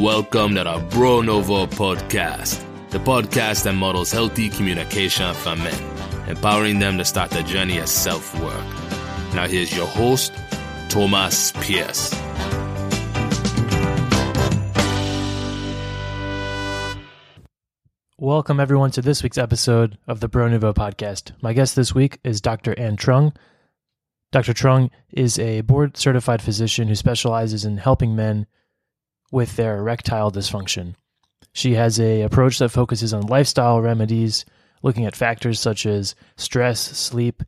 welcome to the Bro Nouveau podcast, the podcast that models healthy communication for men, empowering them to start the journey of self work. Now, here's your host, Thomas Pierce. Welcome, everyone, to this week's episode of the Bro Nouveau podcast. My guest this week is Dr. Ann Trung. Dr. Trung is a board certified physician who specializes in helping men with their erectile dysfunction. She has a approach that focuses on lifestyle remedies, looking at factors such as stress, sleep,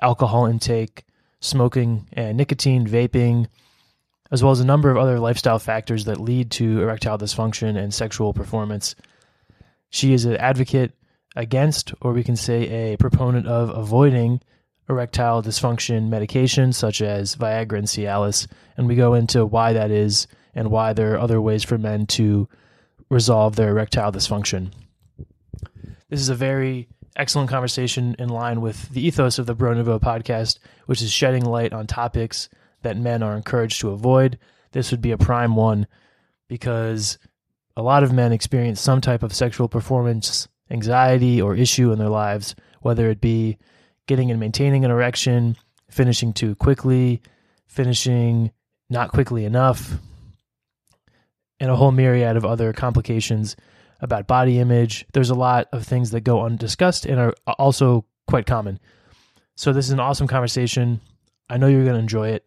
alcohol intake, smoking and nicotine, vaping, as well as a number of other lifestyle factors that lead to erectile dysfunction and sexual performance. She is an advocate against, or we can say a proponent of avoiding erectile dysfunction medications such as Viagra and Cialis. And we go into why that is and why there are other ways for men to resolve their erectile dysfunction. This is a very excellent conversation in line with the ethos of the Bro Nouveau podcast, which is shedding light on topics that men are encouraged to avoid. This would be a prime one because a lot of men experience some type of sexual performance anxiety or issue in their lives, whether it be getting and maintaining an erection, finishing too quickly, finishing not quickly enough, and a whole myriad of other complications about body image. There's a lot of things that go undiscussed and are also quite common. So, this is an awesome conversation. I know you're going to enjoy it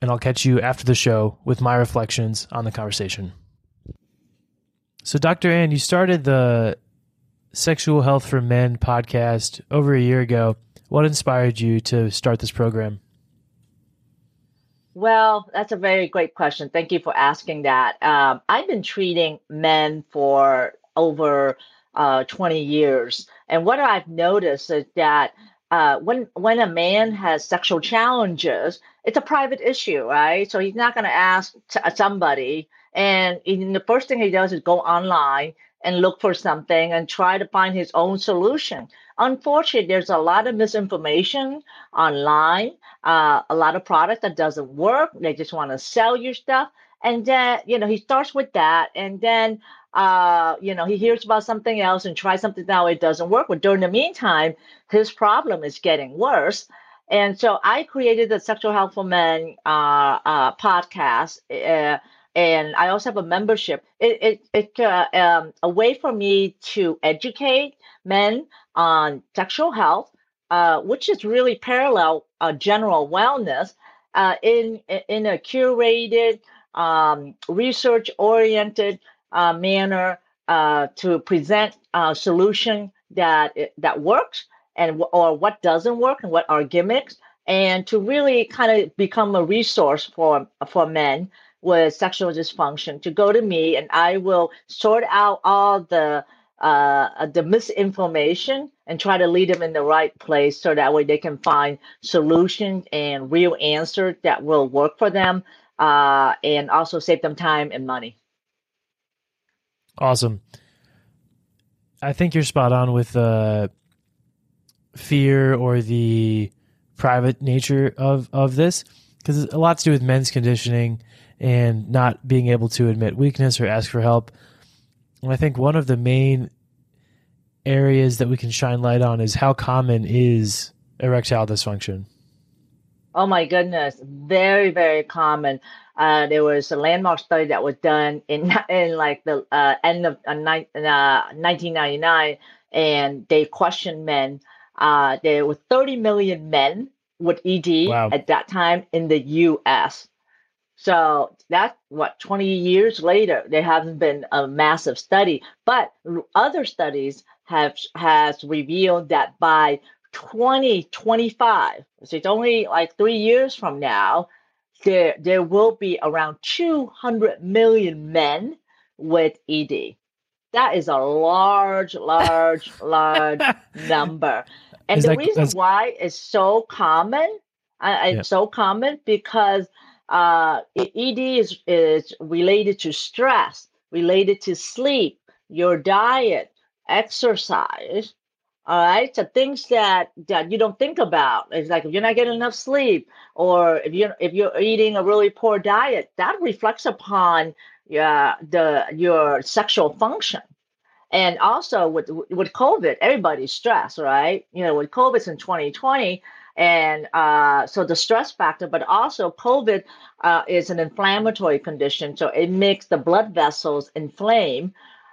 and I'll catch you after the show with my reflections on the conversation. So, Dr. Ann, you started the Sexual Health for Men podcast over a year ago. What inspired you to start this program? Well, that's a very great question. Thank you for asking that. Um, I've been treating men for over uh, 20 years. And what I've noticed is that uh, when when a man has sexual challenges, it's a private issue, right? So he's not going to ask uh, somebody, and the first thing he does is go online and look for something and try to find his own solution. Unfortunately, there's a lot of misinformation online, uh, a lot of product that doesn't work. They just want to sell you stuff, and then you know he starts with that, and then uh, you know, he hears about something else and tries something now, it doesn't work. But during the meantime, his problem is getting worse. And so I created the Sexual Health for Men uh, uh, podcast. Uh, and I also have a membership. It, it, it's uh, um, a way for me to educate men on sexual health, uh, which is really parallel uh, general wellness in, in a curated, um, research oriented uh, manner uh, to present a solution that that works and or what doesn't work and what are gimmicks and to really kind of become a resource for for men with sexual dysfunction. To go to me and I will sort out all the uh, the misinformation and try to lead them in the right place so that way they can find solutions and real answers that will work for them uh, and also save them time and money. Awesome. I think you're spot on with the fear or the private nature of of this because it's a lot to do with men's conditioning and not being able to admit weakness or ask for help. And I think one of the main areas that we can shine light on is how common is erectile dysfunction. Oh my goodness, very very common. Uh, there was a landmark study that was done in in like the uh, end of uh, ni- 1999, uh, and they questioned men. Uh, there were 30 million men with ED wow. at that time in the U.S. So that's what 20 years later there hasn't been a massive study, but other studies have has revealed that by 2025, so it's only like three years from now, there there will be around 200 million men with ED. That is a large, large, large number. And is the that, reason why it's so common, uh, it's yeah. so common because uh, ED is, is related to stress, related to sleep, your diet, exercise, All right. So things that that you don't think about is like if you're not getting enough sleep, or if you're if you're eating a really poor diet, that reflects upon uh, the your sexual function. And also with with COVID, everybody's stressed, right? You know, with COVID's in 2020, and uh, so the stress factor, but also COVID uh, is an inflammatory condition, so it makes the blood vessels inflame,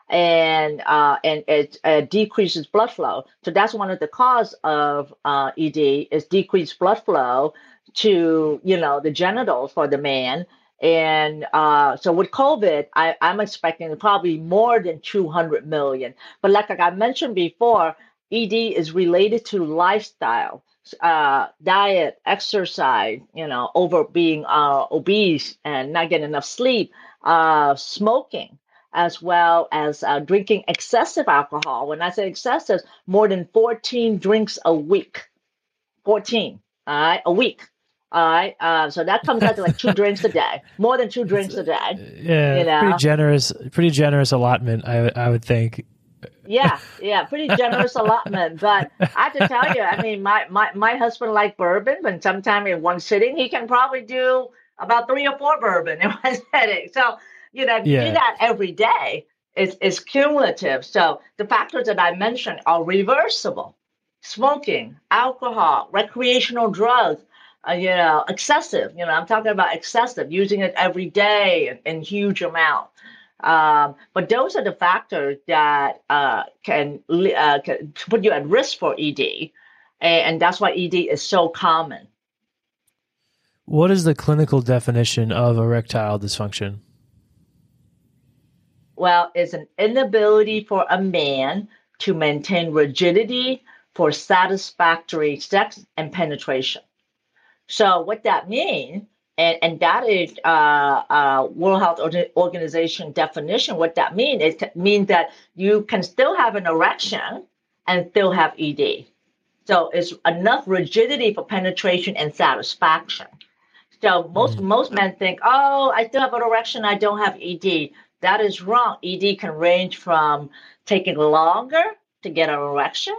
and uh, and it uh, decreases blood flow. So that's one of the cause of uh, ED is decreased blood flow to you know the genitals for the man. And uh, so with COVID, I, I'm expecting probably more than 200 million. But like, like I mentioned before, ED is related to lifestyle, uh, diet, exercise, you know, over being uh, obese and not getting enough sleep, uh, smoking as well as uh, drinking excessive alcohol. When I say excessive, more than 14 drinks a week. 14, all right, a week. All right. Uh, so that comes out to like two drinks a day, more than two drinks a day. Yeah. You know? Pretty generous, pretty generous allotment, I, I would think. Yeah, yeah, pretty generous allotment. But I have to tell you, I mean, my my, my husband likes bourbon, but sometime in one sitting, he can probably do about three or four bourbon in one sitting. So you know, yeah. do that every day is, is cumulative. So the factors that I mentioned are reversible. Smoking, alcohol, recreational drugs, uh, you know, excessive. You know, I'm talking about excessive, using it every day in, in huge amount. Um, but those are the factors that uh, can, uh, can put you at risk for ED, and, and that's why ED is so common. What is the clinical definition of erectile dysfunction? Well, it's an inability for a man to maintain rigidity for satisfactory sex and penetration. So, what that means, and, and that is uh, uh, World Health Organization definition, what that means, it means that you can still have an erection and still have ED. So, it's enough rigidity for penetration and satisfaction. So most mm. most men think, oh, I still have an erection, I don't have ED. That is wrong. ED can range from taking longer to get an erection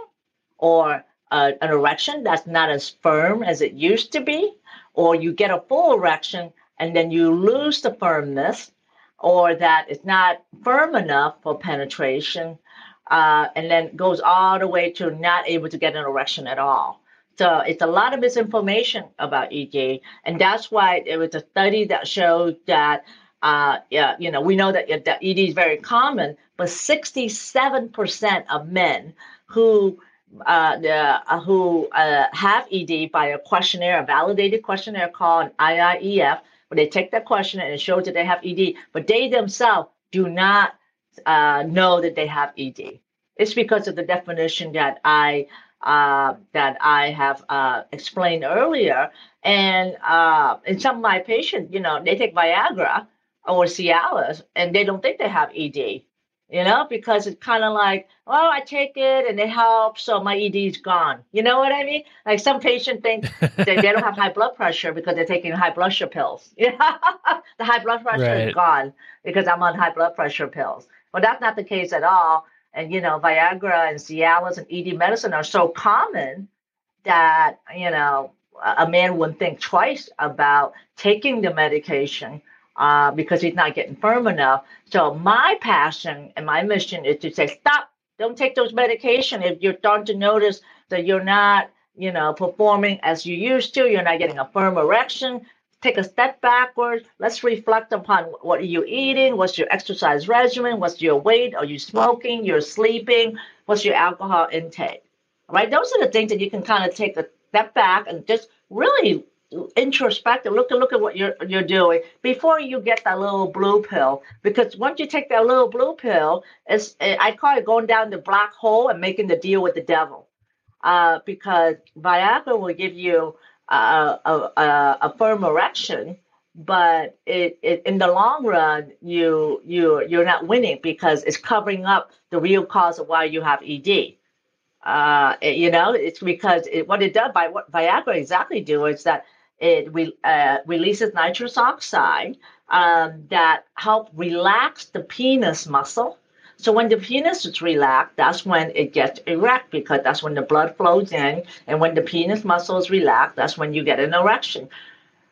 or uh, an erection that's not as firm as it used to be, or you get a full erection and then you lose the firmness, or that it's not firm enough for penetration, uh, and then goes all the way to not able to get an erection at all. So it's a lot of misinformation about ED, and that's why there was a study that showed that uh, yeah, you know, we know that, that ED is very common, but 67% of men who uh, the, uh, who uh, have ED by a questionnaire, a validated questionnaire called IIEF, where they take that questionnaire and it shows that they have ED, but they themselves do not uh, know that they have ED. It's because of the definition that I uh, that I have uh, explained earlier. And uh, in some of my patients, you know, they take Viagra or Cialis and they don't think they have ED, you know, because it's kind of like, oh, I take it and it helps, so my ED is gone. You know what I mean? Like some patients think that they don't have high blood pressure because they're taking high blood pressure pills. Yeah, the high blood pressure right. is gone because I'm on high blood pressure pills. Well, that's not the case at all. And you know, Viagra and Cialis and ED medicine are so common that you know a man wouldn't think twice about taking the medication uh, because he's not getting firm enough. So my passion and my mission is to say, stop, don't take those medication. If you're starting to notice that you're not, you know, performing as you used to, you're not getting a firm erection, take a step backwards. Let's reflect upon what are you eating? What's your exercise regimen? What's your weight? Are you smoking? You're sleeping? What's your alcohol intake? Right? Those are the things that you can kind of take a step back and just really introspective. Look at look at what you're you're doing before you get that little blue pill. Because once you take that little blue pill, it's I call it going down the black hole and making the deal with the devil. Uh, because Viagra will give you a, a, a, a firm erection, but it, it, in the long run you you you're not winning because it's covering up the real cause of why you have ED. Uh, you know, it's because it, what it does by what Viagra exactly do is that it re, uh, releases nitrous oxide um, that help relax the penis muscle So when the penis is relaxed, that's when it gets erect because that's when the blood flows in. And when the penis muscle is relaxed, that's when you get an erection.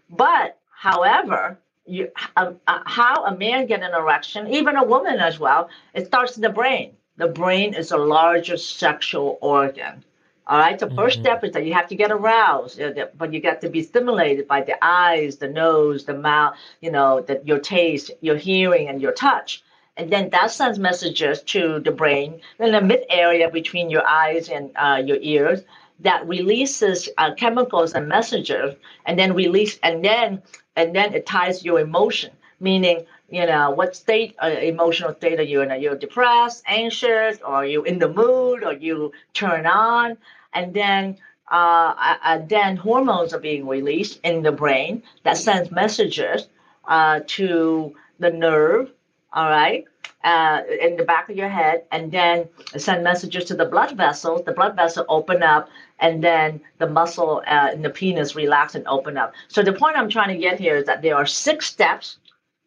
But however, you, uh, uh, how a man get an erection, even a woman as well, it starts in the brain. The brain is the largest sexual organ. All right. So 1st mm-hmm. step is that you have to get aroused, but you got to be stimulated by the eyes, the nose, the mouth, you know, the, your taste, your hearing, and your touch. And then that sends messages to the brain in the mid area between your eyes and uh, your ears that releases uh, chemicals and messages, and then release, and then and then it ties your emotion, meaning you know what state uh, emotional state are you in? Are you depressed anxious? Or you in the mood? Or you turn on? And then uh, uh, then hormones are being released in the brain that sends messages uh, to the nerve all right uh, in the back of your head and then send messages to the blood vessels. The blood vessel open up and then the muscle uh, in the penis relax and open up. So the point i'm trying to get here is that there are six steps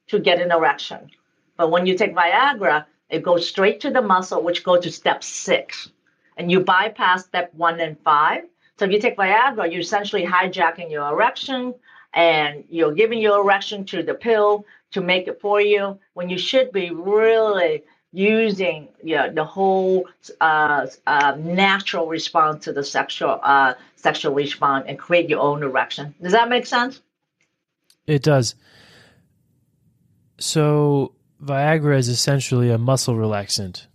to get an erection. But when you take Viagra, it goes straight to the muscle, which goes to step six. And you bypass step one and five. So if you take Viagra, you're essentially hijacking your erection and you're giving your erection to the pill to make it for you when you should be really using you know, the whole uh, uh, natural response to the sexual uh, sexual response and create your own erection. Does that make sense? It does. So Viagra is essentially a muscle relaxant.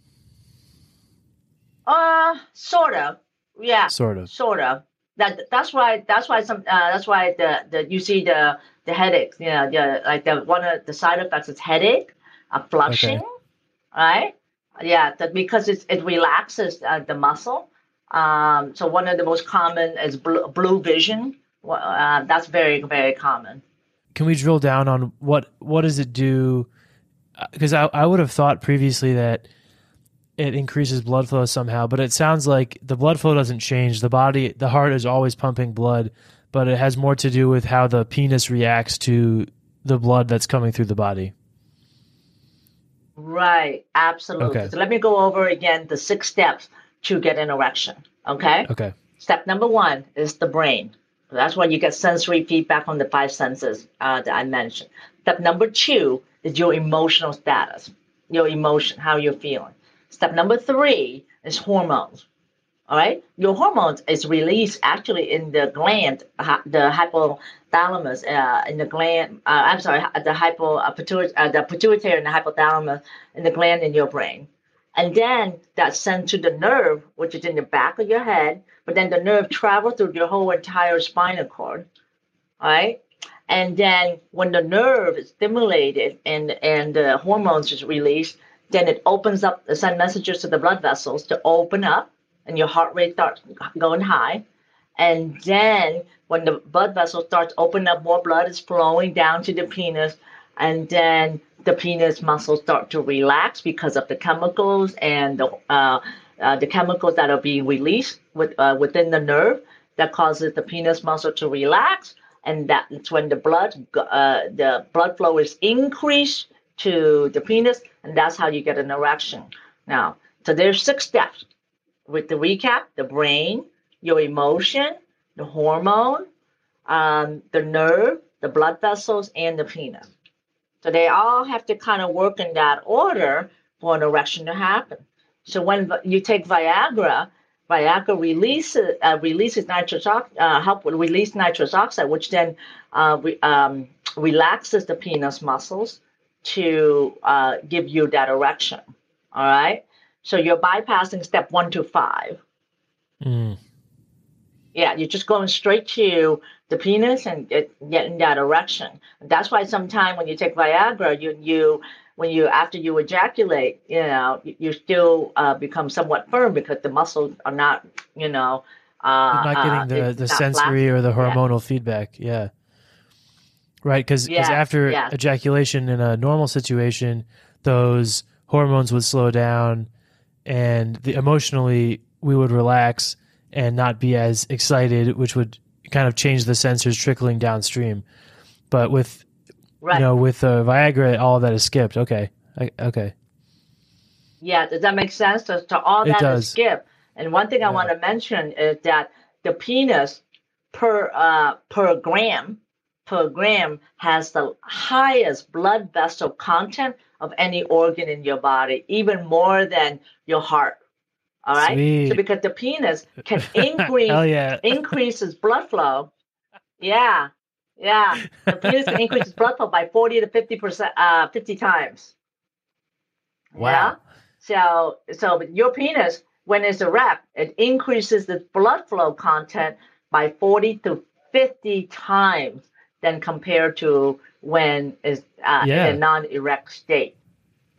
Uh, sort of. Yeah. Sort of. Sort of. That that's why that's why some uh, that's why the, the you see the the headaches. You know, the like the one of the side effects is headache, uh, flushing, okay. right? Yeah, that because it's, it relaxes uh, the muscle. Um, so one of the most common is blue, blue vision. Uh, that's very very common can we drill down on what what does it do? Uh, because I, I would have thought previously that it increases blood flow somehow, but it sounds like the blood flow doesn't change. The body, the heart is always pumping blood, but it has more to do with how the penis reacts to the blood that's coming through the body. Right, absolutely. Okay. So let me go over again the six steps to get an erection. Okay. Okay. Step number one is the brain. That's why you get sensory feedback from the five senses uh, that I mentioned. Step number two is your emotional status, your emotion, how you're feeling. Step number three is hormones. All right, your hormones is released actually in the gland, the hypothalamus, uh, in the gland. Uh, I'm sorry, the hypo uh, pituitary, uh, the pituitary and the hypothalamus in the gland in your brain, and then that's sent to the nerve, which is in the back of your head, but then the nerve travels through your whole entire spinal cord, right? And then when the nerve is stimulated and and the hormones is released, then it opens up, the send messages to the blood vessels to open up, and your heart rate starts going high. And then when the blood vessel starts opening up, more blood is flowing down to the penis, and then the penis muscles start to relax because of the chemicals and the uh, uh, the chemicals that are being released with, uh, within the nerve that causes the penis muscle to relax, and that's when the blood uh, the blood flow is increased to the penis, and that's how you get an erection. Now, so there's six steps. With the recap, the brain, your emotion, the hormone, um, the nerve, the blood vessels, and the penis. So they all have to kind of work in that order for an erection to happen. So when you take Viagra, Viagra releases uh, releases nitrous uh, help release nitrous oxide, which then uh, re, um, relaxes the penis muscles to uh, give you that erection. All right. So you're bypassing step one to five. Mm. Yeah, you're just going straight to the penis and get, getting that erection. That's why sometimes when you take Viagra, you you when you after you ejaculate, you know, you still uh, become somewhat firm because the muscles are not, you know, uh, You're not getting uh, the, the sensory or the hormonal yeah. feedback. Yeah. Right. Because yes, after yes. ejaculation in a normal situation, those hormones would slow down and the, emotionally we would relax and not be as excited, which would kind of change the sensors trickling downstream. But with Right. You know, with uh, Viagra, all that is skipped. Okay. I, okay. Yeah, does that make sense? So, so all that is skip. And one thing I Yeah. want to mention is that the penis per uh, per gram per gram has the highest blood vessel content of any organ in your body, even more than your heart. All right. Sweet. So because the penis can increase yeah. increases blood flow. Yeah, yeah. The penis can increase its blood flow by forty to fifty percent, uh, fifty times. Wow. So, so your penis, when it's erect, it increases the blood flow content by 40 to 50 times than compared to when it's uh, Yeah. in a non-erect state.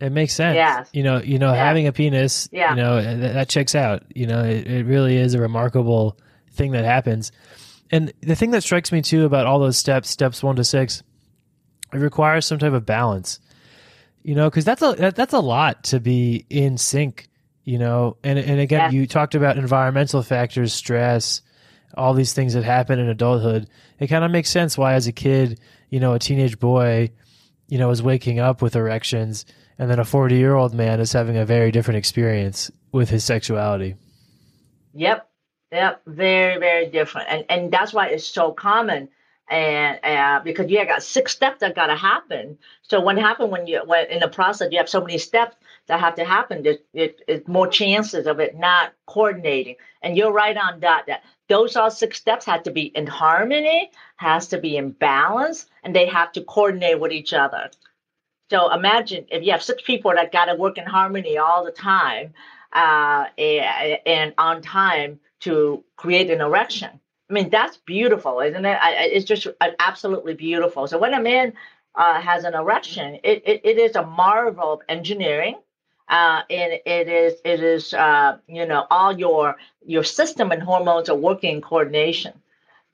It makes sense. Yes. You know, you know, Yeah. having a penis, Yeah. you know, that, that checks out. You know, it, it really is a remarkable thing that happens. And the thing that strikes me too about all those steps, steps one to six, it requires some type of balance. You know, because that's a that's a lot to be in sync. You know, and and again, Yeah. you talked about environmental factors, stress, all these things that happen in adulthood. It kind of makes sense why, as a kid, you know, a teenage boy, you know, is waking up with erections, and then a forty-year-old man is having a very different experience with his sexuality. Yep, yep, very, very different, and and that's why it's so common. And uh, because you have got six steps that got to happen. So what happened when you when in the process you have so many steps that have to happen, there's it, it's more chances of it not coordinating. And you're right on that. That those all six steps have to be in harmony, has to be in balance, and they have to coordinate with each other. So imagine if you have six people that got to work in harmony all the time uh, and, and on time to create an erection. I mean, that's beautiful, isn't it? I, it's just absolutely beautiful. So when a man uh, has an erection, it, it, it is a marvel of engineering. Uh, and it is it is uh, you know all your your system and hormones are working in coordination.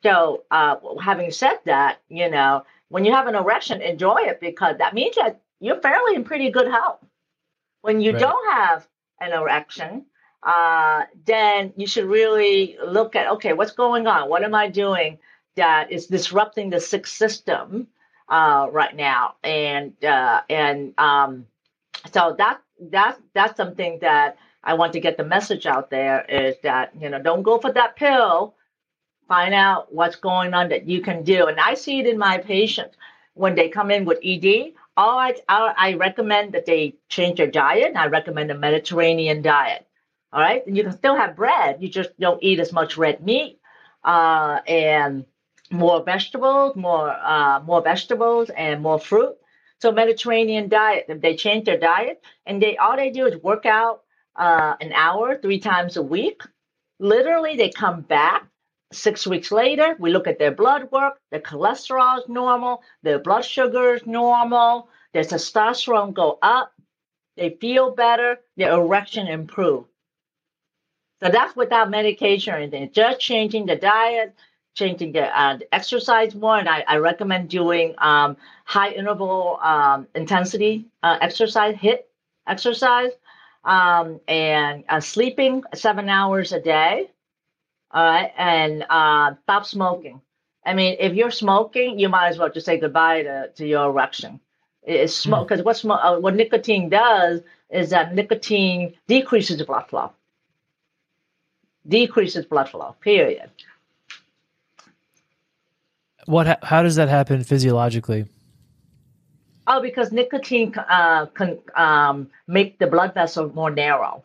So uh, having said that, you know when you have an erection, enjoy it because that means that you're fairly in pretty good health. When you Right. don't have an erection, uh, then you should really look at okay, what's going on? What am I doing that is disrupting the sixth system uh, right now? And uh, and um, so that that that's something that I want to get the message out there is that you know don't go for that pill. Find out what's going on that you can do, and I see it in my patients when they come in with ED. All I, I, I recommend that they change their diet. I recommend a Mediterranean diet. All right, and you can still have bread. You just don't eat as much red meat uh, and more vegetables, more uh, more vegetables and more fruit. So Mediterranean diet. They change their diet and they all they do is work out uh, an hour three times a week, literally they come back six weeks later. We look at their blood work. Their cholesterol is normal. Their blood sugar is normal. Their testosterone go up. They feel better. Their erection improve. So that's without medication or anything. Just changing the diet, changing the, uh, the exercise more. And I, I recommend doing um, high interval um, intensity uh, exercise, HIIT exercise, um, and uh, sleeping seven hours a day. All right, and uh, stop smoking. I mean, if you're smoking, you might as well just say goodbye to, to your erection. It's smoke because what smoke, uh, what nicotine does is that nicotine decreases the blood flow. Decreases blood flow. Period. What? How does that happen physiologically? Oh, because nicotine uh, can um, make the blood vessel more narrow.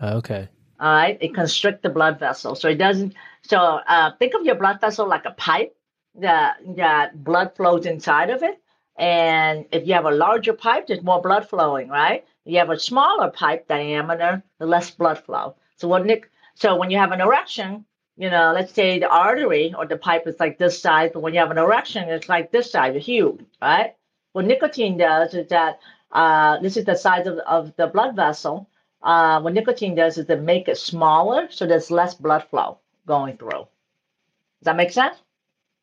Uh, okay. All right, it constricts the blood vessel, so it doesn't. So uh, think of your blood vessel like a pipe that that blood flows inside of it. And if you have a larger pipe, there's more blood flowing, right? If you have a smaller pipe diameter, the less blood flow. So what Nick? So when you have an erection, you know, let's say the artery or the pipe is like this size, but when you have an erection, it's like this size, huge, right? What nicotine does is that uh, this is the size of, of the blood vessel uh, what nicotine does is to make it smaller so there's less blood flow going through. Does that make sense?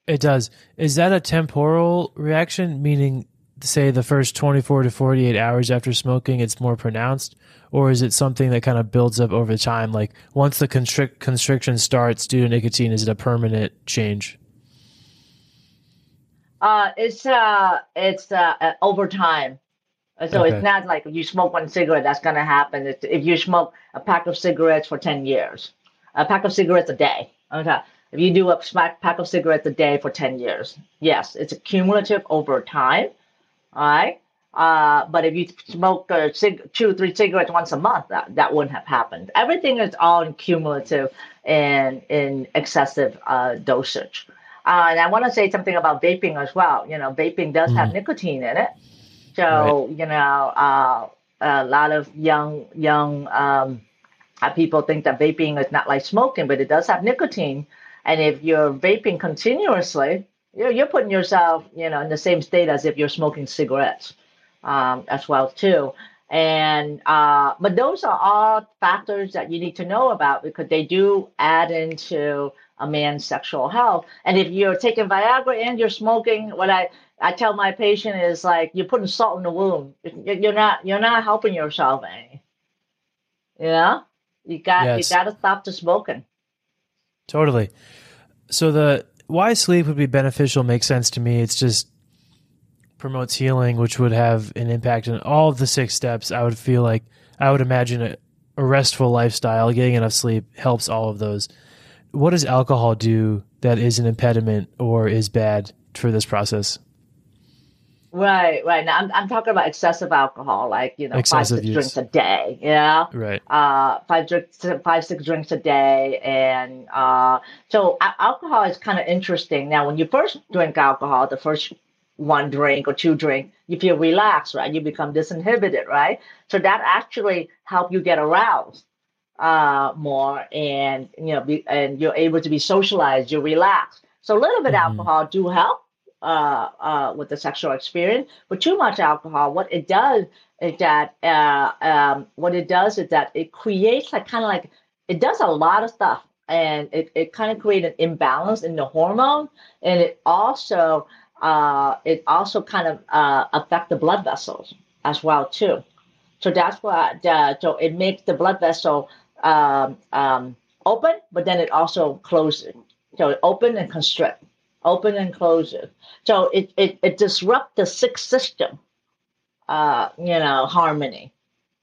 It does. Is that a temporal reaction, meaning, say, the first 24 to 48 hours after smoking, it's more pronounced? Or is it something that kind of builds up over time? Like once the constrict- constriction starts due to nicotine, is it a permanent change? Uh, it's uh, it's uh, uh, over time. So Okay. it's not like you smoke one cigarette, that's going to happen. It's if you smoke a pack of cigarettes for 10 years, a pack of cigarettes a day. Okay. If you do a pack of cigarettes a day for 10 years, yes, it's cumulative over time. All right. Uh, but if you smoke uh, cig- two, three cigarettes once a month, that, that wouldn't have happened. Everything is all cumulative and in excessive uh, dosage. Uh, and I want to say something about vaping as well. You know, vaping does have nicotine in it. So, you know, uh, a lot of young, young um, uh, people think that vaping is not like smoking, but it does have nicotine. And if you're vaping continuously, you're, you're putting yourself, you know, in the same state as if you're smoking cigarettes um, as well too. And uh, but those are all factors that you need to know about because they do add into a man's sexual health. And if you're taking Viagra and you're smoking, what I I tell my patient is like you're putting salt in the wound. You- You're not you're not helping yourself any. You know, you got Yes. you got to stop the smoking. Totally. So the why sleep would be beneficial makes sense to me. It's just promotes healing, which would have an impact on all of the six steps. I would feel like I would imagine a, a restful lifestyle, getting enough sleep helps all of those. What does alcohol do that is an impediment or is bad for this process? Right, right. Now I'm I'm talking about excessive alcohol, like you know, Excessive five six use. drinks a day. Yeah. Right. uh, five drinks, five six drinks a day, and uh, so a- alcohol is kind of interesting. Now, when you first drink alcohol, the first one drink or two drink, you feel relaxed, right? You become disinhibited, right? So that actually help you get aroused uh, more, and you know, be, and you're able to be socialized. You're relaxed. So a little bit Mhm. alcohol do help uh, uh, with the sexual experience, but too much alcohol, what it does is that uh, um, what it does is that it creates like kind of like it does a lot of stuff and it, it kind of creates an imbalance in the hormone and it also uh, it also kind of uh, affect the blood vessels as well too. So that's why the, so it makes the blood vessel um, um, open but then it also closes. So it open and constrict open and closes so it, it, it disrupts the sixth system uh, you know, harmony.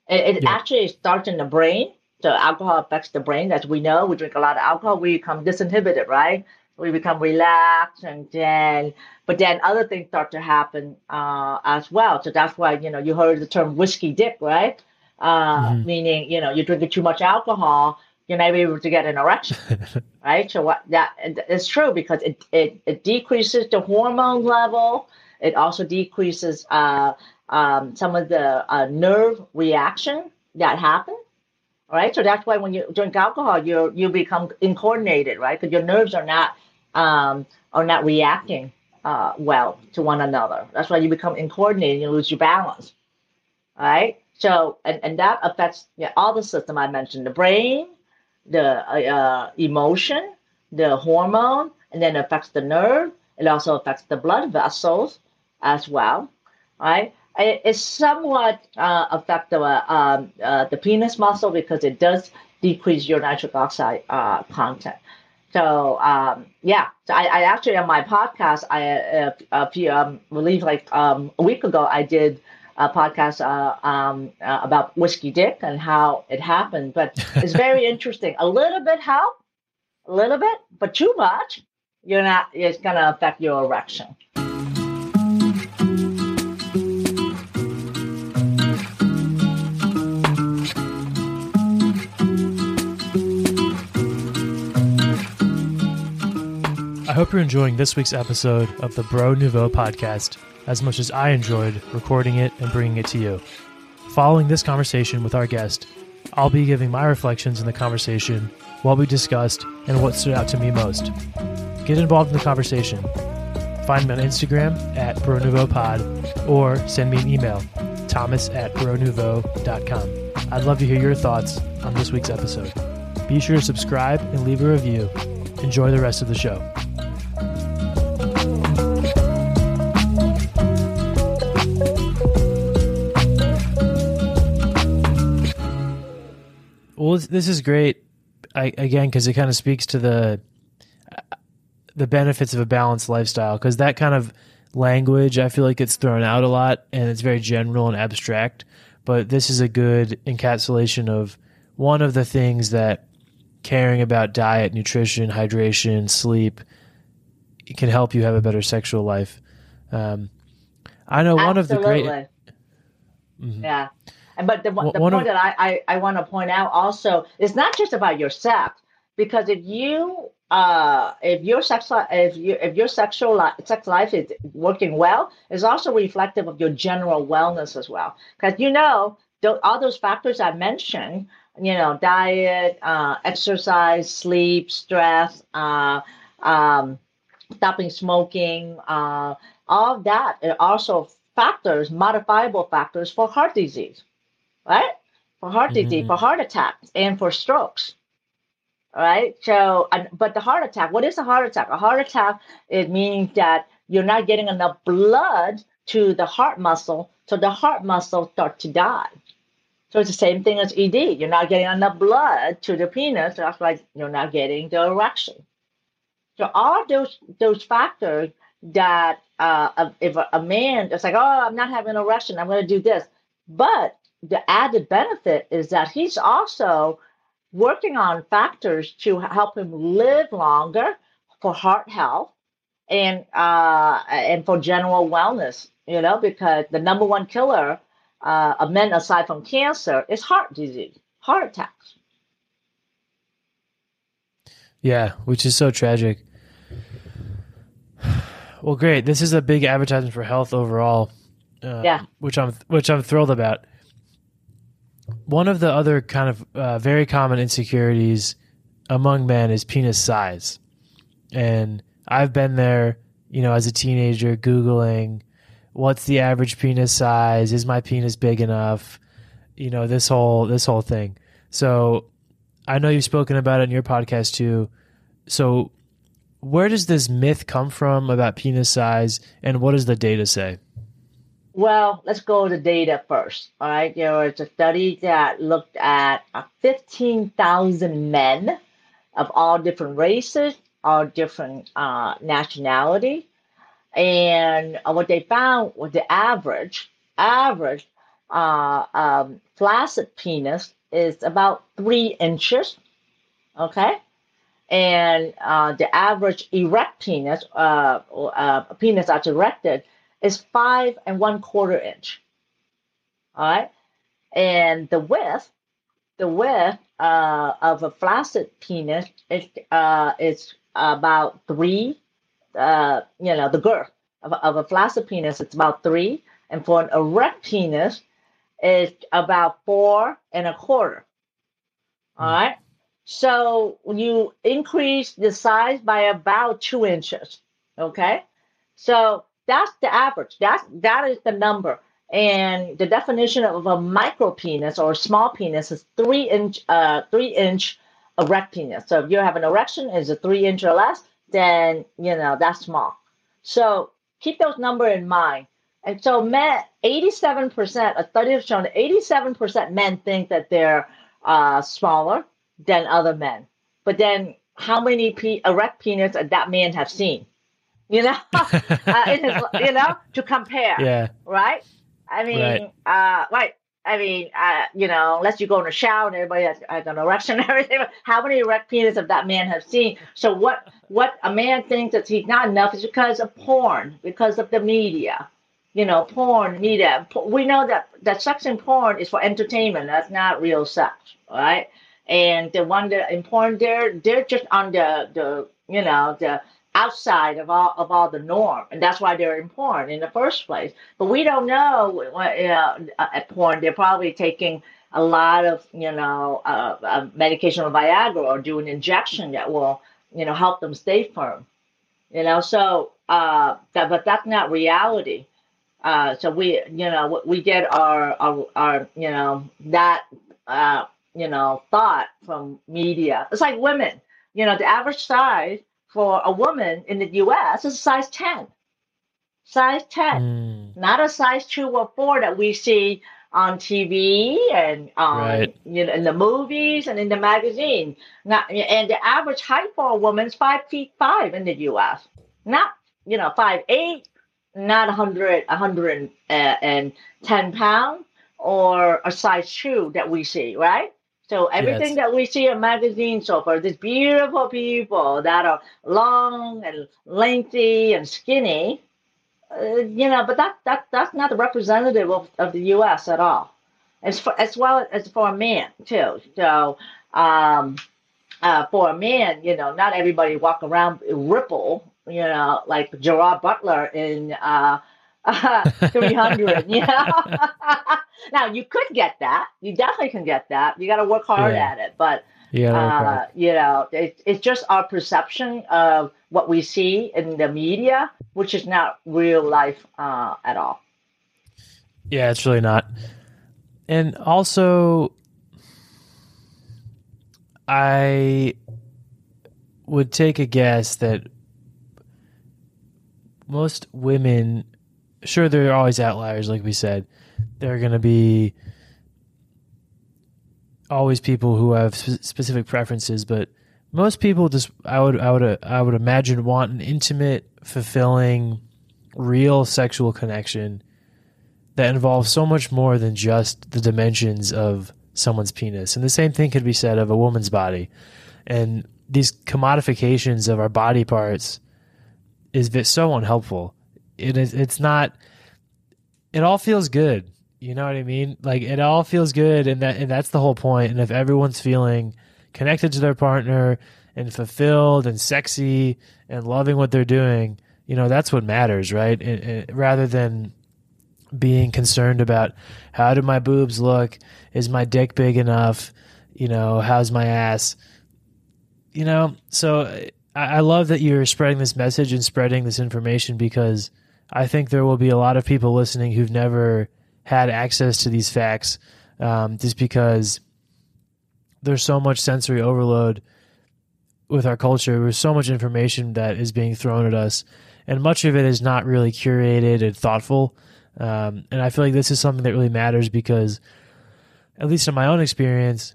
It, it Yeah. actually starts in the brain. So alcohol affects the brain, as we know. We drink a lot of alcohol, we become disinhibited, right? We become relaxed, and then, but then other things start to happen uh, as well. So that's why you know you heard the term whiskey dick, right? Uh, Mhm. Meaning, you know, you're drinking too much alcohol, you're not able to get an erection right? So what that it's true because it, it it decreases the hormone level. It also decreases uh, um, some of the uh, nerve reaction that happen. Right, so that's why when you drink alcohol, you you become incoordinated, right? Because your nerves are not um, are not reacting uh, well to one another. That's why you become incoordinated. You lose your balance, right? So and, and that affects yeah, all the system I mentioned: the brain, the uh, emotion, the hormone, and then affects the nerve. It also affects the blood vessels as well, right? It, it somewhat uh, affect the uh, um, uh, the penis muscle because it does decrease your nitric oxide uh, content. So um, yeah, so I, I actually on my podcast, I uh, a few, um, believe like um, a week ago, I did a podcast uh, um, uh, about whiskey dick and how it happened. But it's very interesting. A little bit help, a little bit, but too much, you're not. It's gonna affect your erection. I hope you're enjoying this week's episode of the Bro Nouveau podcast as much as I enjoyed recording it and bringing it to you. Following this conversation with our guest, I'll be giving my reflections in the conversation, what we discussed, and what stood out to me most. Get involved in the conversation. Find me on Instagram at Bro Pod or send me an email, thomas at bronouveau.com. I'd love to hear your thoughts on this week's episode. Be sure to subscribe and leave a review. Enjoy the rest of the show. Well, this- is great. I, again, because it kind of speaks to the the benefits of a balanced lifestyle. Because that kind of language. I feel like it's thrown out a lot and it's very general and abstract. But this is a good encapsulation of one of the things that caring about diet, nutrition, hydration, sleep can help you have a better sexual life. Um, I know Absolutely. one of the great. Mm-hmm. Yeah. But the, the point of, that I, I, I want to point out also is not just about your sex, because if you uh, if your sex if you if your sexual li- sex life is working well, is also reflective of your general wellness as well. Because you know th- all those factors I mentioned, you know, diet, uh, exercise, sleep, stress, uh, um, stopping smoking, uh, all that are also factors, modifiable factors for heart disease right? For heart mm-hmm. disease, for heart attacks, and for strokes. Right. So, but the heart attack, what is a heart attack? A heart attack, it means that you're not getting enough blood to the heart muscle, so the heart muscle start to die. So it's the same thing as ED. You're not getting enough blood to the penis. so That's why you're not getting the erection. So all those those factors that uh, if a, a man is like, oh, I'm not having an erection, I'm going to do this, but the added benefit is that he's also working on factors to help him live longer for heart health and uh, and for general wellness. You know, because the number one killer uh, of men aside from cancer is heart disease, heart attacks. Yeah, which is so tragic. Well, great. This is a big advertisement for health overall. Uh, yeah, which I'm which I'm thrilled about one of the other kind of uh, very common insecurities among men is penis size. And I've been there, you know, as a teenager, Googling what's the average penis size? Is my penis big enough? You know, this whole this whole thing. So I know you've spoken about it in your podcast too. So where does this myth come from about penis size and what does the data say? Well, let's go to the data first. All right, there was a study that looked at uh, 15,000 men of all different races, all different uh, nationality, and uh, what they found was the average average uh, um, flaccid penis is about three inches. Okay, and uh, the average erect penis, uh, penis that's erected is five and one quarter inch. All right. And the width, the width uh, of a flaccid penis is, uh, is about three, uh, you know, the girth of, of a flaccid penis is about three. And for an erect penis, it's about four and a quarter. All hmm. right. So you increase the size by about two inches. Okay. So that's the average. That's that is the number. And the definition of a micro penis or small penis is three inch uh three inch erect penis. So if you have an erection is a three inch or less, then you know that's small. So keep those number in mind. And so men, 87%, a study has shown that 87% men think that they're uh, smaller than other men. But then how many pe- erect penis that man have seen? You know, uh, you know, to compare. Yeah. Right. I mean, right. uh, right. I mean, uh, you know, unless you go in a shower and everybody has, has an erection and everything, how many erect penis of that man have seen? So what what a man thinks that he's not enough is because of porn, because of the media. You know, porn, media. We know that, that sex in porn is for entertainment. That's not real sex, right? And the one that in porn, they're they're just on the the you know the outside of all of all the norm, and that's why they're in porn in the first place. But we don't know. Know, at porn, they're probably taking a lot of you know uh, uh, medication or Viagra or do an injection that will you know help them stay firm. You know, so uh, that, but that's not reality. Uh, so we, you know, we get our, our, our you know, that, uh, you know, thought from media. It's like women. You know, the average size for a woman in the US is a size 10. Size 10, mm. not a size 2 or 4 that we see on TV and um, right. you know, in the movies and in the magazine. Not, and the average height for a woman is 5 feet 5 in the US. Not, you know, five eight not 100, 110 pounds or a size two that we see, right? So everything yes. that we see in magazines so far, these beautiful people that are long and lengthy and skinny, uh, you know, but that that that's not representative of, of the U.S. at all, as for, as well as for a man too. So um, uh, for a man, you know, not everybody walk around ripple, you know, like Gerard Butler in uh, 300. you know, now you could get that. You definitely can get that. You got to work hard yeah. at it, but. Yeah, uh, you know, it, it's just our perception of what we see in the media, which is not real life uh, at all. Yeah, it's really not. And also, I would take a guess that most women, sure, there are always outliers, like we said. There are going to be always people who have specific preferences, but most people just I would I would I would imagine want an intimate, fulfilling, real sexual connection that involves so much more than just the dimensions of someone's penis. And the same thing could be said of a woman's body. And these commodifications of our body parts is so unhelpful. It is it's not it all feels good. You know what I mean? Like it all feels good and that and that's the whole point. And if everyone's feeling connected to their partner and fulfilled and sexy and loving what they're doing, you know, that's what matters, right? It, it, rather than being concerned about how do my boobs look? Is my dick big enough? You know, how's my ass? You know, so I, I love that you're spreading this message and spreading this information because I think there will be a lot of people listening who've never had access to these facts um, just because there's so much sensory overload with our culture. There's so much information that is being thrown at us, and much of it is not really curated and thoughtful. Um, and I feel like this is something that really matters because, at least in my own experience,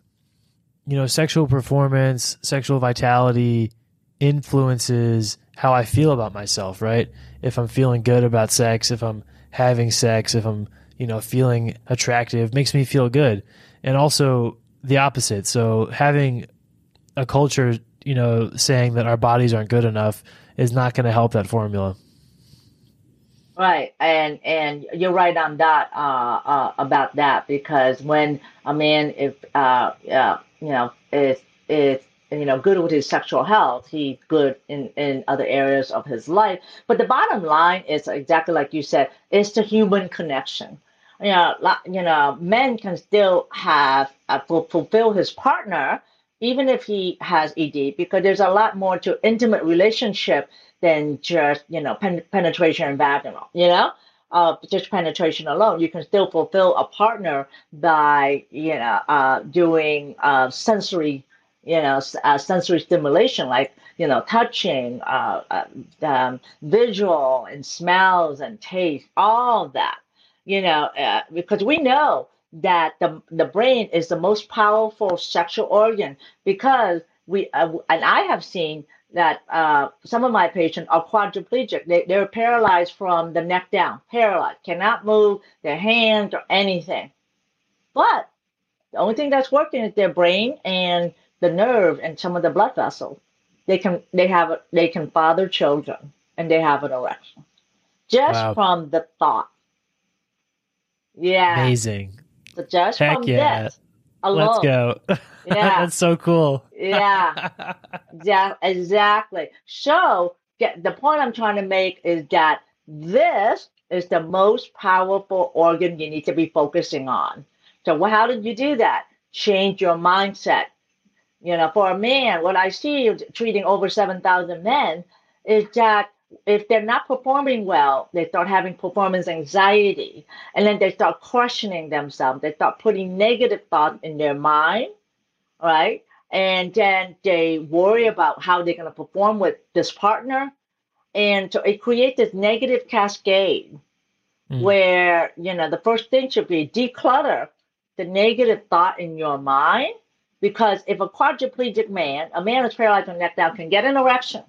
you know, sexual performance, sexual vitality influences how I feel about myself, right? If I'm feeling good about sex, if I'm having sex, if I'm, you know, feeling attractive, makes me feel good. And also the opposite. So having a culture, you know, saying that our bodies aren't good enough is not going to help that formula. Right, and and you're right on that uh, uh, about that because when a man if uh, uh, you know is is you know good with his sexual health, he's good in in other areas of his life. But the bottom line is exactly like you said, it's the human connection. You know, you know, men can still have uh, fulfill his partner even if he has ED because there's a lot more to intimate relationship than just you know pen- penetration and vaginal. You know, uh, just penetration alone, you can still fulfill a partner by you know uh, doing uh, sensory you know uh, sensory stimulation like you know touching uh, uh, um, visual and smells and taste all that you know uh, because we know that the, the brain is the most powerful sexual organ because we uh, and i have seen that uh, some of my patients are quadriplegic. They, they're paralyzed from the neck down, paralyzed, cannot move their hands or anything. But the only thing that's working is their brain and the nerve and some of the blood vessels. They can they have they can father children and they have an erection just wow. from the thought. Yeah, amazing. So just Heck from yeah. this alone. Let's go. Yeah. That's so cool. yeah. Yeah, exactly. So get, the point I'm trying to make is that this is the most powerful organ you need to be focusing on. So how did you do that? Change your mindset. You know, for a man, what I see treating over 7,000 men is that if they're not performing well, they start having performance anxiety, and then they start questioning themselves. They start putting negative thoughts in their mind, right? And then they worry about how they're going to perform with this partner. And so it creates this negative cascade mm. where, you know, the first thing should be declutter the negative thought in your mind. Because if a quadriplegic man, a man who's paralyzed from neck down, can get an erection,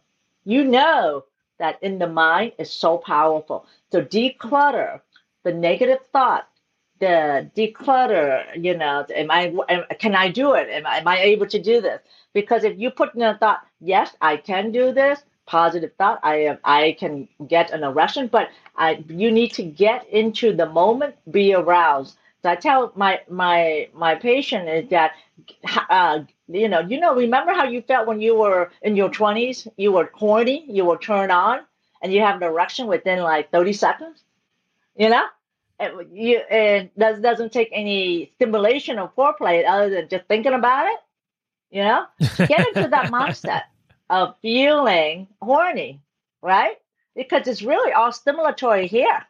you know that in the mind is so powerful. So declutter the negative thought, the declutter, you know, am I, am, can I do it? Am I, am I able to do this? Because if you put in a thought, yes, I can do this, positive thought, I am, I can get an erection, but I, you need to get into the moment, be aroused. So I tell my my my patient is that, uh, you know, you know, remember how you felt when you were in your twenties? You were horny, you were turned on, and you have an erection within like thirty seconds. You know, and you it does doesn't take any stimulation or foreplay other than just thinking about it. You know, get into that mindset of feeling horny, right? Because it's really all stimulatory here.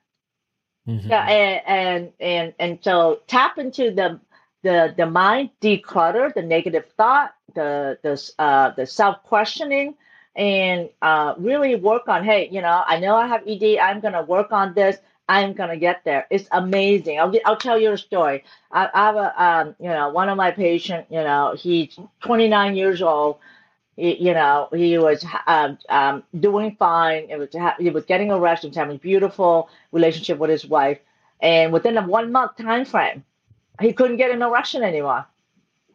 Mm-hmm. Yeah, and, and and and so tap into the the the mind, declutter the negative thought, the the uh, the self questioning, and uh, really work on. Hey, you know, I know I have ED. I'm gonna work on this. I'm gonna get there. It's amazing. I'll I'll tell you a story. I, I have a um, you know one of my patient. You know, he's 29 years old you know, he was um, um, doing fine. It was he was getting arrested, having a beautiful relationship with his wife, and within a one month time frame, he couldn't get an erection anymore,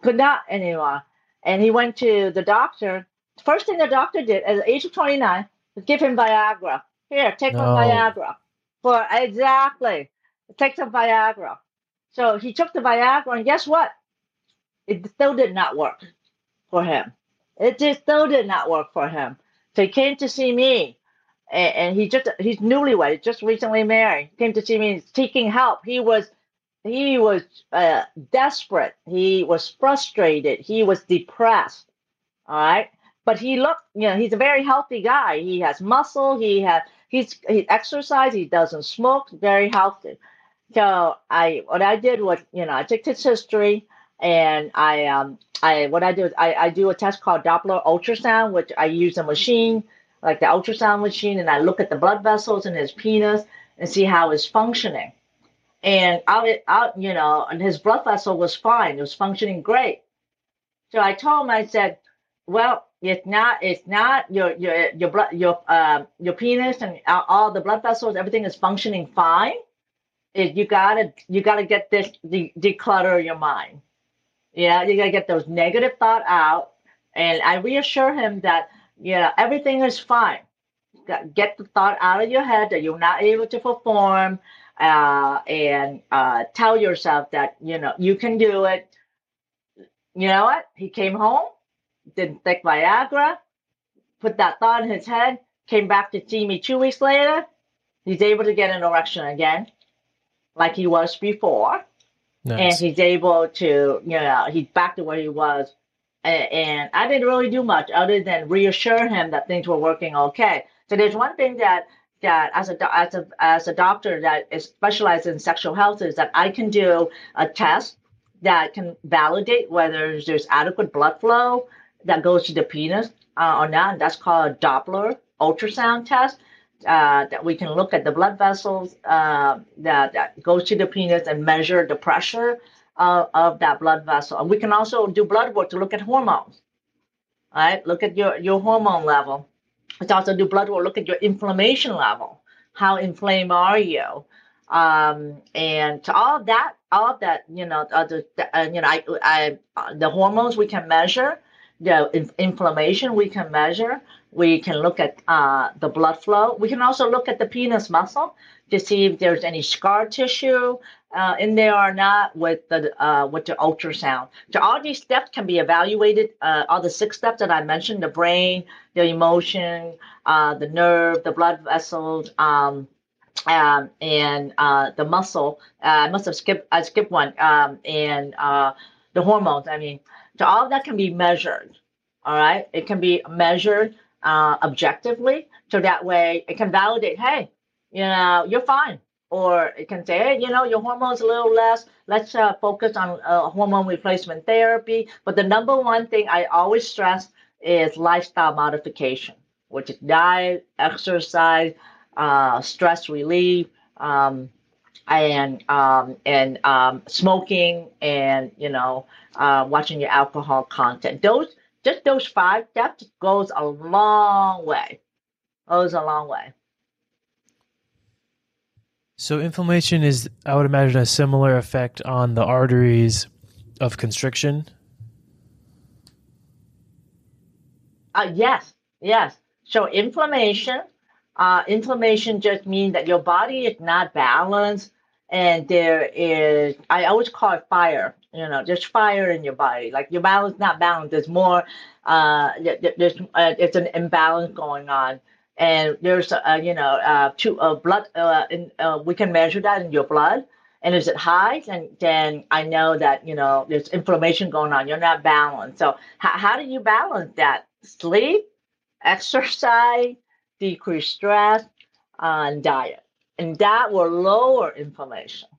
could not anymore, and he went to the doctor. First thing the doctor did at the age of twenty nine was give him Viagra. Here, take no. some Viagra. For exactly, take some Viagra. So he took the Viagra, and guess what? It still did not work for him. It just still did not work for him. So he came to see me, and, and he just he's newlywed, just recently married. Came to see me seeking help. He was he was uh, desperate. He was frustrated. He was depressed. All right, but he looked. You know, he's a very healthy guy. He has muscle. He has he's he exercise. He doesn't smoke. Very healthy. So I what I did was you know I took his history and I um I what I do is I, I do a test called Doppler ultrasound, which I use a machine like the ultrasound machine, and I look at the blood vessels in his penis and see how it's functioning. And out out you know, and his blood vessel was fine; it was functioning great. So I told him, I said, well, it's not it's not your your your blood your uh, your penis and all the blood vessels, everything is functioning fine. You gotta you gotta get this de- declutter your mind yeah, you gotta get those negative thought out. And I reassure him that yeah, everything is fine. Get the thought out of your head that you're not able to perform, uh, and uh, tell yourself that you know you can do it. You know what? He came home, didn't take Viagra, put that thought in his head, came back to see me two weeks later. He's able to get an erection again, like he was before. Nice. And he's able to, you know, he's back to where he was. And, I didn't really do much other than reassure him that things were working okay. So there's one thing that that as a as a as a doctor that is specialized in sexual health is that I can do a test that can validate whether there's adequate blood flow that goes to the penis uh, or not. And that's called a Doppler ultrasound test uh, that we can look at the blood vessels uh, that, that goes to the penis and measure the pressure uh, of that blood vessel. And we can also do blood work to look at hormones. Right, look at your, your hormone level. Let's also do blood work, look at your inflammation level. How inflamed are you? Um, and to all of that, all of that, you know, uh, the, uh, you know, I, I, uh, the hormones we can measure, the in- inflammation we can measure, we can look at uh, the blood flow. We can also look at the penis muscle to see if there's any scar tissue uh, in there or not with the uh, with the ultrasound. So all these steps can be evaluated. Uh, all the six steps that I mentioned: the brain, the emotion, uh, the nerve, the blood vessels, um, um, and uh, the muscle. I must have skipped. I skipped one. Um, and the hormones. I mean, so all of that can be measured. All right, it can be measured uh, objectively. So that way it can validate, hey, you know, you're fine. Or it can say, hey, you know, your hormones a little less. Let's uh, focus on uh, hormone replacement therapy. But the number one thing I always stress is lifestyle modification, which is diet, exercise, uh, stress relief, um, and um, and um, smoking, and you know, uh, watching your alcohol content. Those just those five steps goes a long way. goes a long way. So inflammation is, I would imagine, a similar effect on the arteries of constriction. Uh, yes, yes. So inflammation, uh, inflammation just means that your body is not balanced, and there is. I always call it fire. You know, there's fire in your body. Like your balance not balanced. There's more. Uh, there's uh, it's an imbalance going on and there's uh, you know uh, to uh, blood uh, in, uh, we can measure that in your blood and is it high and then i know that you know there's inflammation going on you're not balanced so h- how do you balance that sleep exercise decrease stress uh, and diet and that will lower inflammation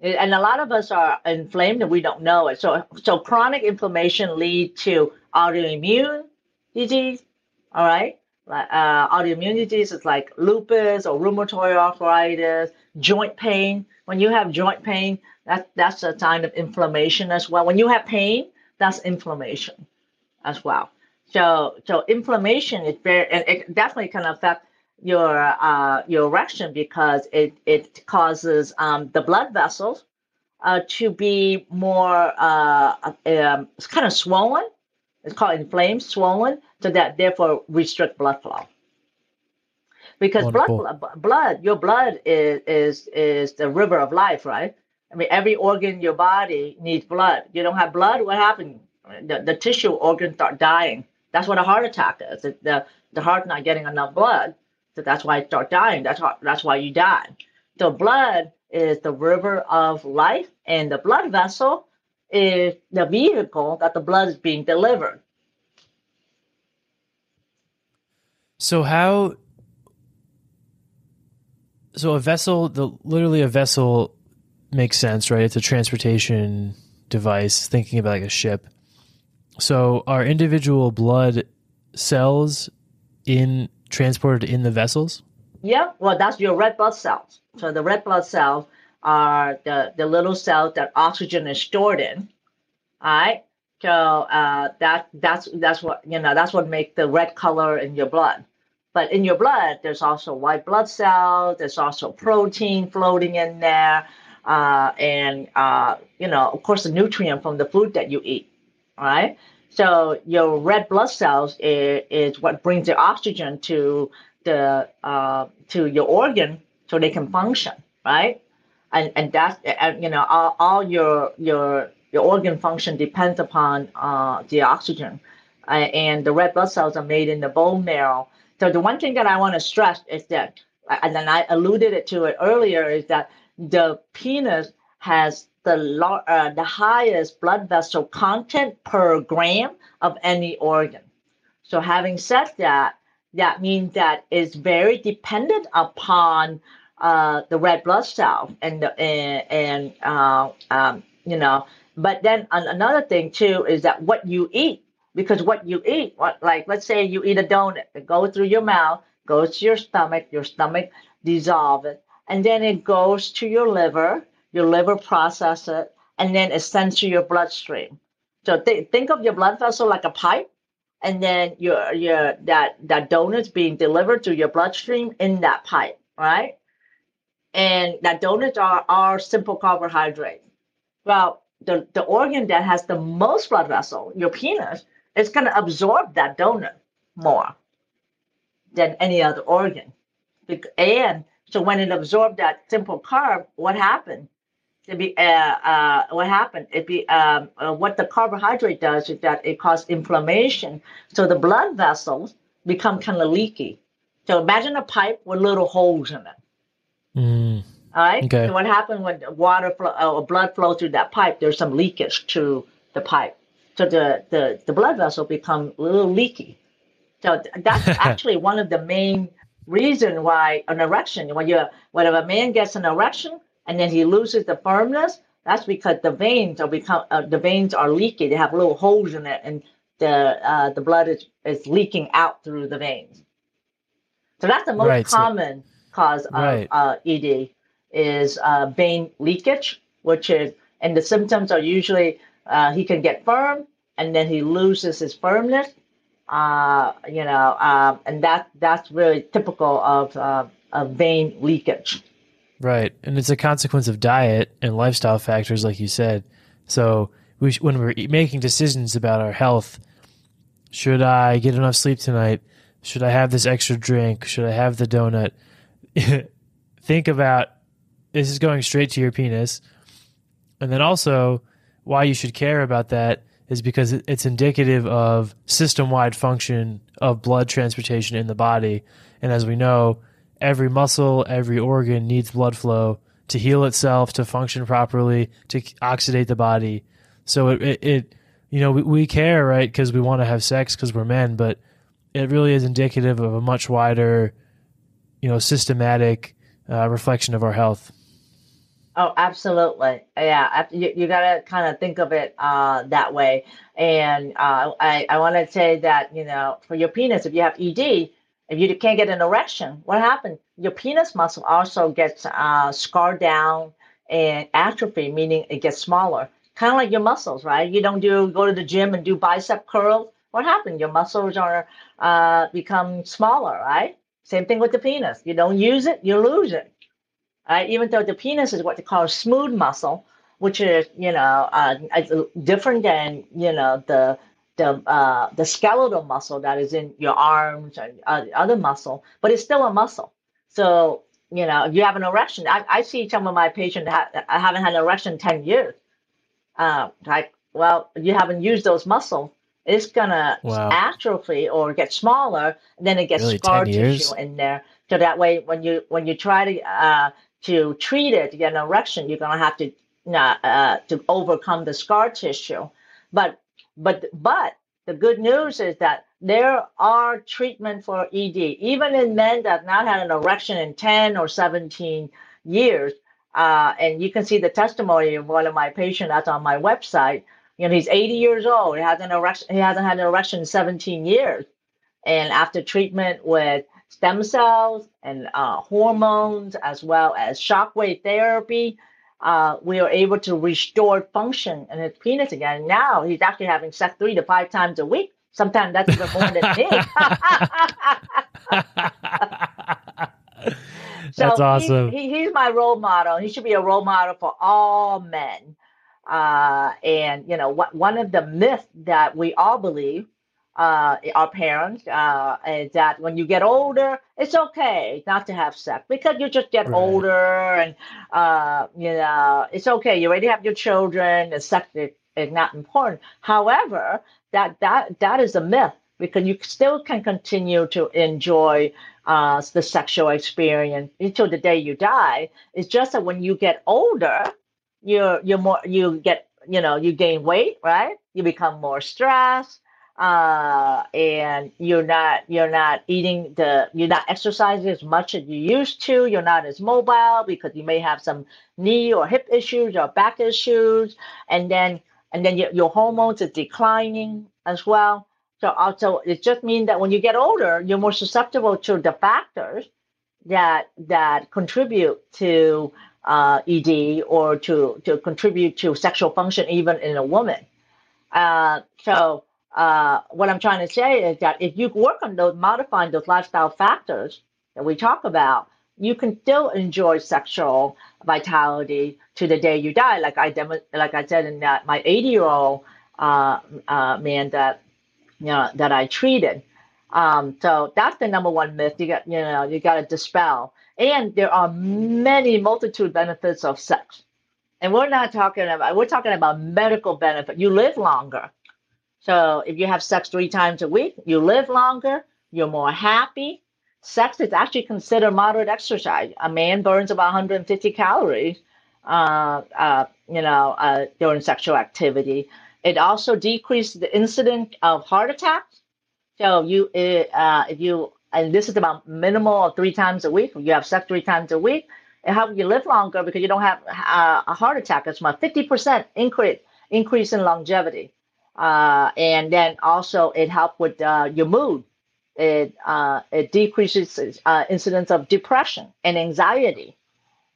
and a lot of us are inflamed and we don't know it so so chronic inflammation lead to autoimmune disease all right uh, autoimmune diseases like lupus or rheumatoid arthritis, joint pain. When you have joint pain, that, that's a sign of inflammation as well. When you have pain, that's inflammation as well. So, so inflammation is very, and it definitely can affect your uh, your erection because it it causes um, the blood vessels uh, to be more uh, um, it's kind of swollen it's called inflamed, swollen, so that therefore restrict blood flow. Because Wonderful. blood, blood, your blood is is is the river of life, right? I mean, every organ in your body needs blood. You don't have blood, what happens? The, the tissue organs start dying. That's what a heart attack is. The, the, the heart's not getting enough blood, so that's why it start dying. That's that's why you die. The blood is the river of life, and the blood vessel is the vehicle that the blood is being delivered. So how so a vessel the literally a vessel makes sense, right? It's a transportation device, thinking about like a ship. So our individual blood cells in transported in the vessels? Yeah, well that's your red blood cells. So the red blood cells are the, the little cells that oxygen is stored in. All right. So uh, that that's that's what you know. That's what makes the red color in your blood. But in your blood, there's also white blood cells. There's also protein floating in there, uh, and uh, you know, of course, the nutrient from the food that you eat. All right. So your red blood cells is, is what brings the oxygen to the uh, to your organ so they can function. Right and and that's and, you know all, all your your your organ function depends upon uh, the oxygen, uh, and the red blood cells are made in the bone marrow. So the one thing that I want to stress is that, and then I alluded to it earlier, is that the penis has the uh, the highest blood vessel content per gram of any organ. So having said that, that means that it's very dependent upon uh, the red blood cell and and, and uh, um, you know. But then another thing too is that what you eat, because what you eat, what like let's say you eat a donut, it goes through your mouth, goes to your stomach, your stomach dissolves it, and then it goes to your liver, your liver process it, and then it sends to your bloodstream. So th- think of your blood vessel like a pipe, and then your your that that donut's being delivered to your bloodstream in that pipe, right? and that donuts are, are simple carbohydrates. Well, the, the organ that has the most blood vessel, your penis, is going to absorb that donut more than any other organ. And so when it absorbed that simple carb, what happened? It be, uh, uh, what happened? It be um, uh, what the carbohydrate does is that it causes inflammation. So the blood vessels become kind of leaky. So imagine a pipe with little holes in it. Mm. All right. Okay. So what happened when water flow, uh, blood flows through that pipe? There's some leakage to the pipe, so the the, the blood vessel become a little leaky. So that's actually one of the main reason why an erection, when you when a man gets an erection and then he loses the firmness, that's because the veins are become uh, the veins are leaky. They have little holes in it, and the uh, the blood is, is leaking out through the veins. So that's the most right, common. So- cause of right. uh, ED is uh, vein leakage, which is, and the symptoms are usually uh, he can get firm and then he loses his firmness. uh, you know, um, and that that's really typical of uh, of vein leakage. Right, and it's a consequence of diet and lifestyle factors, like you said. So we, when we're making decisions about our health, should I get enough sleep tonight? Should I have this extra drink? Should I have the donut? Think about this is going straight to your penis. And then also, why you should care about that is because it's indicative of system wide function of blood transportation in the body. And as we know, every muscle, every organ needs blood flow to heal itself, to function properly, to oxidate the body. So it, it, it you know, we, we care, right? Because we want to have sex because we're men, but it really is indicative of a much wider, you know, systematic uh, reflection of our health. Oh, absolutely. Yeah, you, you got to kind of think of it uh, that way. And uh, I, I want to say that, you know, for your penis, if you have ED, if you can't get an erection, what happens? Your penis muscle also gets uh, scarred down and atrophy, meaning it gets smaller. Kind of like your muscles, right? You don't do go to the gym and do bicep curls. What happened? Your muscles are uh, become smaller, right? Same thing with the penis. You don't use it, you lose it. Right? Even though the penis is what they call smooth muscle, which is you know uh, different than you know the the uh, the skeletal muscle that is in your arms and uh, other muscle, but it's still a muscle. So you know, if you have an erection, I, I see some of my patients ha- I haven't had an erection in ten years. Uh, like, well, you haven't used those muscles. It's gonna wow. atrophy or get smaller, then it gets really, scar tissue in there. So that way, when you when you try to uh, to treat it to get an erection, you're gonna have to uh, to overcome the scar tissue. But but but the good news is that there are treatment for ED, even in men that have not had an erection in 10 or 17 years. Uh, and you can see the testimony of one of my patients that's on my website. You know, he's 80 years old. He hasn't erection. He hasn't had an erection in 17 years. And after treatment with stem cells and uh, hormones, as well as shockwave therapy, uh, we are able to restore function in his penis again. Now he's actually having sex three to five times a week. Sometimes that's even more than me. so that's awesome. He, he, he's my role model. He should be a role model for all men. Uh, and you know, what one of the myths that we all believe uh, our parents uh, that when you get older, it's okay not to have sex because you just get right. older and uh, you know it's okay. You already have your children. The sex is, is not important. However, that that that is a myth because you still can continue to enjoy uh, the sexual experience until the day you die. It's just that when you get older, you're you're more you get you know you gain weight, right? You become more stressed uh, and you're not you're not eating the you're not exercising as much as you used to. You're not as mobile because you may have some knee or hip issues or back issues, and then and then your, your hormones are declining as well. So also it just means that when you get older, you're more susceptible to the factors that that contribute to uh, ED or to to contribute to sexual function even in a woman. Uh, so uh, what I'm trying to say is that if you work on those modifying those lifestyle factors that we talk about, you can still enjoy sexual vitality to the day you die. Like I like I said in that my 80 year old uh, uh, man that you know that I treated. Um, so that's the number one myth you got you know you got to dispel. And there are many multitude benefits of sex. And we're not talking about we're talking about medical benefit. You live longer. So if you have sex three times a week, you live longer, you're more happy. Sex is actually considered moderate exercise. A man burns about 150 calories, uh, uh, you know, uh, during sexual activity. It also decreases the incidence of heart attacks. So you, uh, if you, and this is about minimal of three times a week. You have sex three times a week, it helps you live longer because you don't have uh, a heart attack. It's about 50% increase increase in longevity. Uh, and then also it helps with uh, your mood. It uh, it decreases uh, incidence of depression and anxiety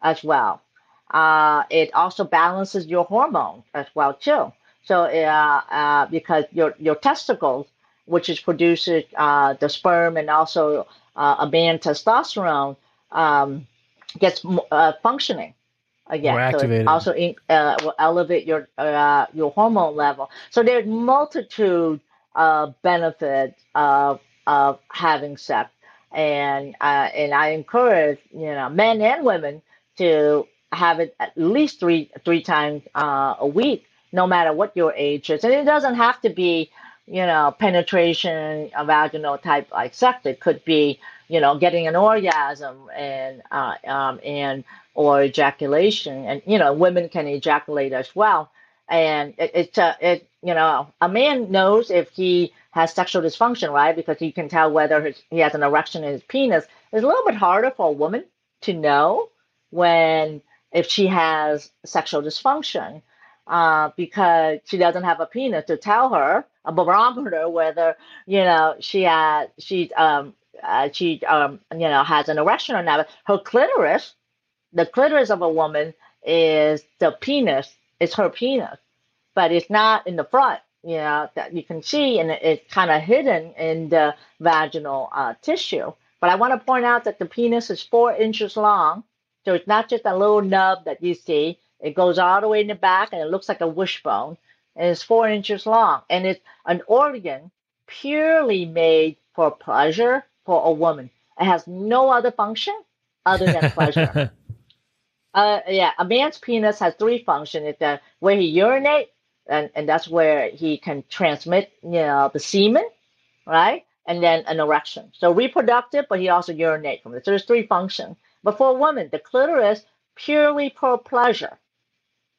as well. Uh, it also balances your hormones as well too. So uh, because your your testicles, which is produces the sperm and also a man testosterone, um, gets functioning again. So it also in, uh, will elevate your uh, your hormone level. So there's multitude of benefits of of having sex, and uh, and I encourage you know men and women to have it at least three three times uh, a week, no matter what your age is, and it doesn't have to be you know penetration, vaginal type like sex. It could be you know getting an orgasm and uh, um, and or ejaculation, and you know women can ejaculate as well. And it, it's a it you know a man knows if he has sexual dysfunction, right? Because he can tell whether his, he has an erection in his penis. It's a little bit harder for a woman to know when if she has sexual dysfunction uh, because she doesn't have a penis to tell her a barometer whether you know she has she's um uh, she um you know has an erection or not. Her clitoris, the clitoris of a woman is the penis. It's her penis, but it's not in the front. You know that you can see, and it's kind of hidden in the vaginal uh, tissue. But I want to point out that the penis is four inches long so it's not just a little nub that you see. It goes all the way in the back and it looks like a wishbone. And it's four inches long. And it's an organ purely made for pleasure for a woman. It has no other function other than pleasure. uh, yeah, a man's penis has three functions. It's the where he urinate, and, and that's where he can transmit, you know, the semen, right? And then an erection. So reproductive, but he also urinate from it. So there's three functions. But for a woman, the clitoris purely for pleasure.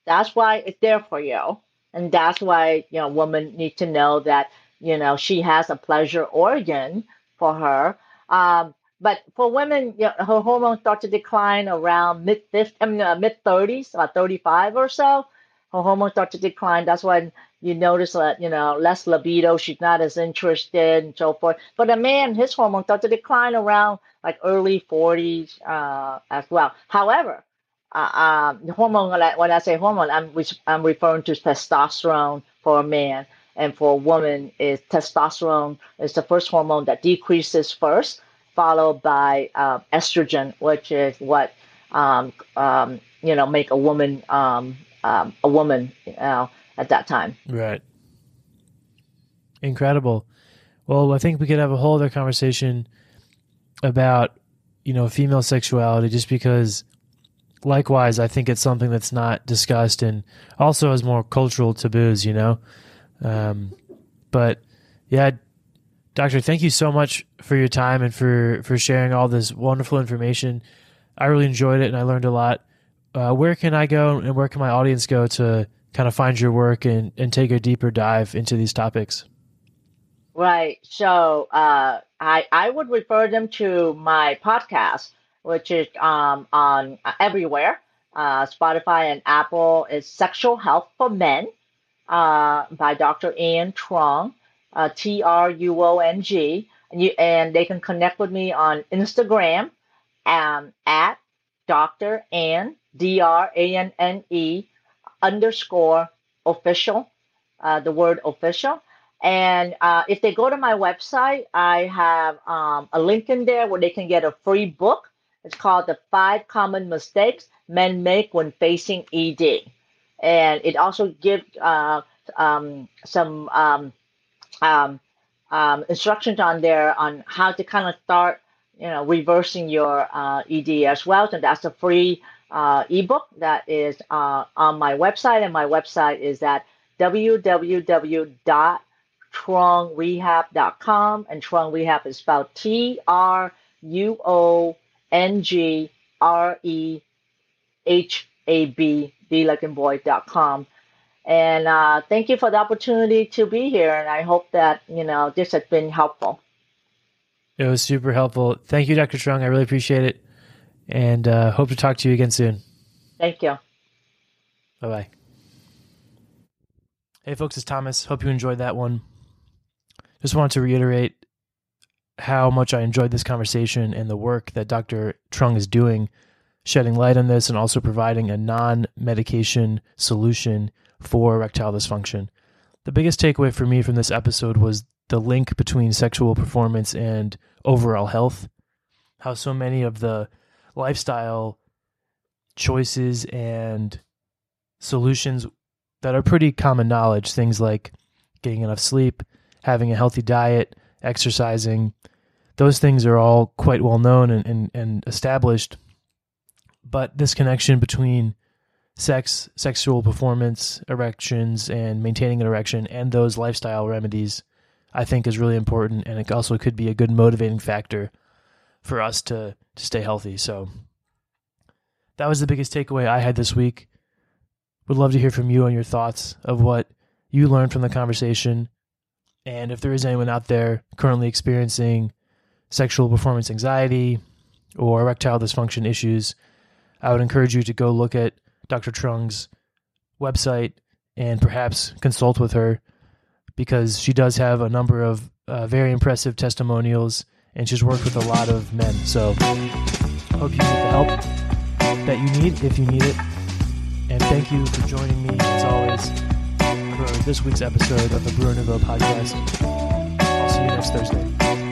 That's why it's there for you. And that's why, you know, women need to know that, you know, she has a pleasure organ for her. Um, but for women, you know, her hormones start to decline around mid 50, I mean, uh, mid 30s, about 35 or so. Her hormones start to decline. That's when you notice that, you know, less libido. She's not as interested and so forth. But a man, his hormones start to decline around like early 40s uh, as well. However, uh, um, the hormone, when I say hormone, I'm, I'm referring to testosterone for a man. And for a woman, is testosterone is the first hormone that decreases first, followed by uh, estrogen, which is what um, um, you know make a woman um, um, a woman at that time. Right. Incredible. Well, I think we could have a whole other conversation about you know female sexuality just because likewise i think it's something that's not discussed and also has more cultural taboos you know um, but yeah doctor thank you so much for your time and for for sharing all this wonderful information i really enjoyed it and i learned a lot uh, where can i go and where can my audience go to kind of find your work and, and take a deeper dive into these topics Right. So uh, I I would refer them to my podcast, which is um, on uh, everywhere. Uh, Spotify and Apple is Sexual Health for Men uh, by Dr. Ann Truong, uh, T R U O N G. And, and they can connect with me on Instagram um, at Dr. Ann, D R A N N E underscore official, uh, the word official. And uh, if they go to my website, I have um, a link in there where they can get a free book. It's called The Five Common Mistakes Men Make When Facing ED. And it also gives uh, um, some um, um, um, instructions on there on how to kind of start, you know, reversing your uh, ED as well. So that's a free uh, ebook that is uh, on my website. And my website is at www truongrehab.com. And Truong Rehab is spelled T R U O N G R E H A B, B like in And uh, thank you for the opportunity to be here. And I hope that, you know, this has been helpful. It was super helpful. Thank you, Dr. Truong. I really appreciate it. And uh, hope to talk to you again soon. Thank you. Bye bye. Hey, folks, it's Thomas. Hope you enjoyed that one just wanted to reiterate how much I enjoyed this conversation and the work that Dr. Truong is doing, shedding light on this and also providing a non medication solution for erectile dysfunction. The biggest takeaway for me from this episode was the link between sexual performance and overall health. How so many of the lifestyle choices and solutions that are pretty common knowledge, things like getting enough sleep, having a healthy diet, exercising, those things are all quite well known and, and, and established. But this connection between sex, sexual performance, erections, and maintaining an erection, and those lifestyle remedies, I think is really important. And it also could be a good motivating factor for us to, to stay healthy. So that was the biggest takeaway I had this week. Would love to hear from you on your thoughts of what you learned from the conversation. And if there is anyone out there currently experiencing sexual performance anxiety or erectile dysfunction issues, I would encourage you to go look at Dr. Truong's website and perhaps consult with her because she does have a number of uh, very impressive testimonials and she's worked with a lot of men. So, hope you get the help that you need if you need it. And thank you for joining me, as always, for this week's episode of the Bro Nouveau podcast. I'll see you next Thursday.